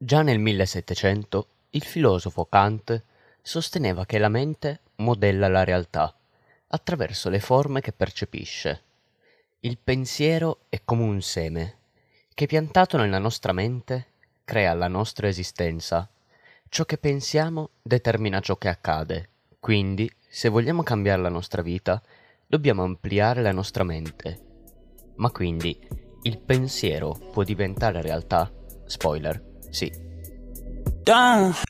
Già nel 1700 il filosofo Kant sosteneva che la mente modella la realtà attraverso le forme che percepisce. Il pensiero è come un seme che piantato nella nostra mente crea la nostra esistenza. Ciò che pensiamo determina ciò che accade. Quindi, se vogliamo cambiare la nostra vita, dobbiamo ampliare la nostra mente. Ma quindi, il pensiero può diventare realtà? Spoiler, sì.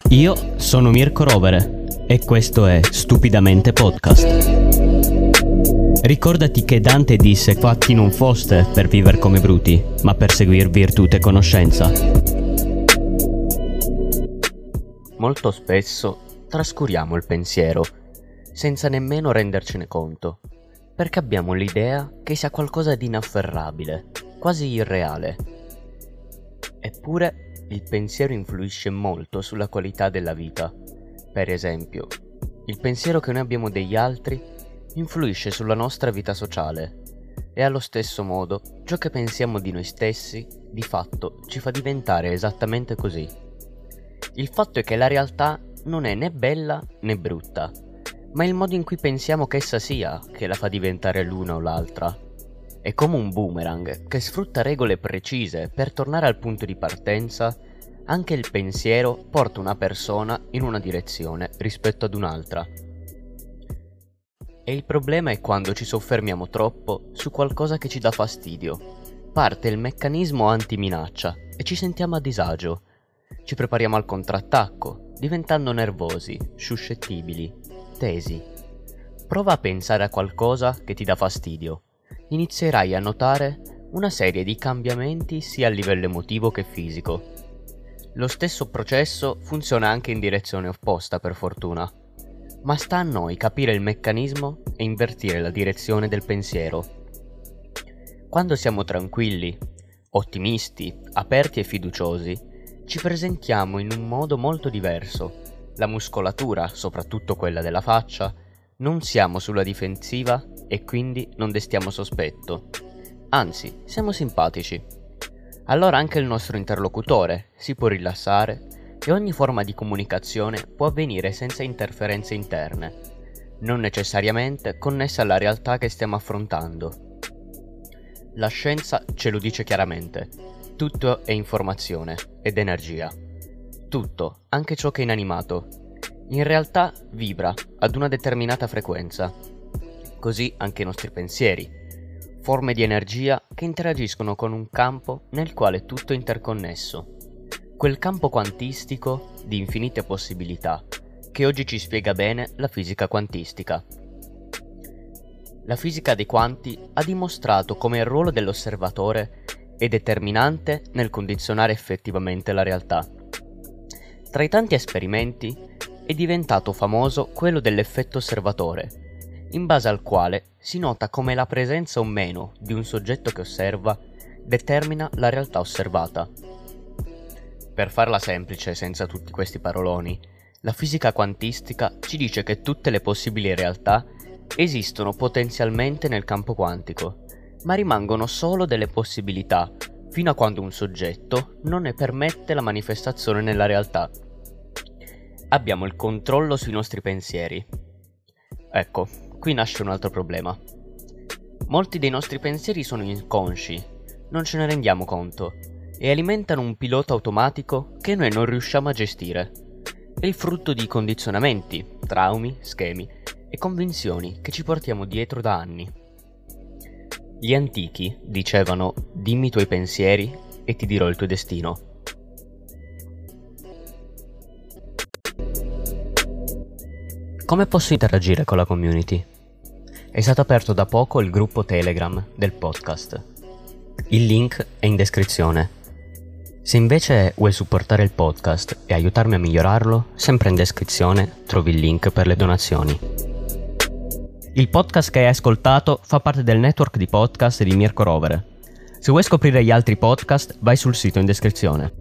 Io sono Mirko Rovere e questo è Stupidamente Podcast. Ricordati che Dante disse fatti non foste per vivere come bruti, ma per seguir virtù e conoscenza. Molto spesso trascuriamo il pensiero senza nemmeno rendercene conto, perché abbiamo l'idea che sia qualcosa di inafferrabile, quasi irreale. Eppure il pensiero influisce molto sulla qualità della vita. Per esempio, il pensiero che noi abbiamo degli altri influisce sulla nostra vita sociale e allo stesso modo ciò che pensiamo di noi stessi di fatto ci fa diventare esattamente così. Il fatto è che la realtà non è né bella né brutta, ma il modo in cui pensiamo che essa sia che la fa diventare l'una o l'altra. È come un boomerang che sfrutta regole precise per tornare al punto di partenza. Anche il pensiero porta una persona in una direzione rispetto ad un'altra. E il problema è quando ci soffermiamo troppo su qualcosa che ci dà fastidio. Parte il meccanismo anti-minaccia e ci sentiamo a disagio. Ci prepariamo al contrattacco, diventando nervosi, suscettibili, tesi. Prova a pensare a qualcosa che ti dà fastidio inizierai a notare una serie di cambiamenti sia a livello emotivo che fisico. Lo stesso processo funziona anche in direzione opposta per fortuna, ma sta a noi capire il meccanismo e invertire la direzione del pensiero. Quando siamo tranquilli, ottimisti, aperti e fiduciosi, ci presentiamo in un modo molto diverso. La muscolatura, soprattutto quella della faccia, non siamo sulla difensiva e quindi non destiamo sospetto. Anzi, siamo simpatici. Allora anche il nostro interlocutore si può rilassare e ogni forma di comunicazione può avvenire senza interferenze interne, non necessariamente connesse alla realtà che stiamo affrontando. La scienza ce lo dice chiaramente, tutto è informazione ed energia. Tutto, anche ciò che è inanimato, in realtà vibra ad una determinata frequenza. Così anche i nostri pensieri, forme di energia che interagiscono con un campo nel quale tutto è interconnesso. Quel campo quantistico di infinite possibilità che oggi ci spiega bene la fisica quantistica. La fisica dei quanti ha dimostrato come il ruolo dell'osservatore è determinante nel condizionare effettivamente la realtà. Tra i tanti esperimenti è diventato famoso quello dell'effetto osservatore, in base al quale si nota come la presenza o meno di un soggetto che osserva determina la realtà osservata. Per farla semplice, senza tutti questi paroloni, la fisica quantistica ci dice che tutte le possibili realtà esistono potenzialmente nel campo quantico, ma rimangono solo delle possibilità fino a quando un soggetto non ne permette la manifestazione nella realtà abbiamo il controllo sui nostri pensieri. Ecco, qui nasce un altro problema. Molti dei nostri pensieri sono inconsci, non ce ne rendiamo conto, e alimentano un pilota automatico che noi non riusciamo a gestire. È il frutto di condizionamenti, traumi, schemi e convinzioni che ci portiamo dietro da anni. Gli antichi dicevano dimmi i tuoi pensieri e ti dirò il tuo destino. Come posso interagire con la community? È stato aperto da poco il gruppo Telegram del podcast. Il link è in descrizione. Se invece vuoi supportare il podcast e aiutarmi a migliorarlo, sempre in descrizione trovi il link per le donazioni. Il podcast che hai ascoltato fa parte del network di podcast di Mirko Rovere. Se vuoi scoprire gli altri podcast, vai sul sito in descrizione.